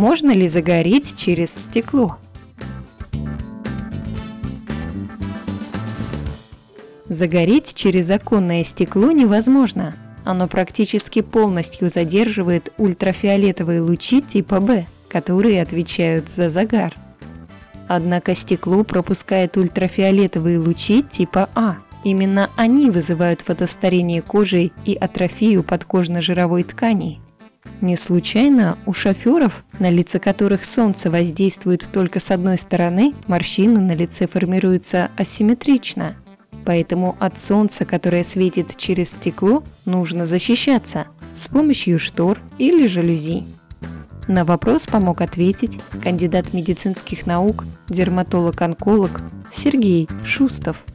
Можно ли загореть через стекло? Загореть через оконное стекло невозможно. Оно практически полностью задерживает ультрафиолетовые лучи типа В, которые отвечают за загар. Однако стекло пропускает ультрафиолетовые лучи типа А. Именно они вызывают фотостарение кожи и атрофию подкожно-жировой ткани. Не случайно у шоферов, на лице которых солнце воздействует только с одной стороны, морщины на лице формируются асимметрично – Поэтому от солнца, которое светит через стекло, нужно защищаться с помощью штор или жалюзи. На вопрос помог ответить кандидат медицинских наук, дерматолог-онколог Сергей Шустов –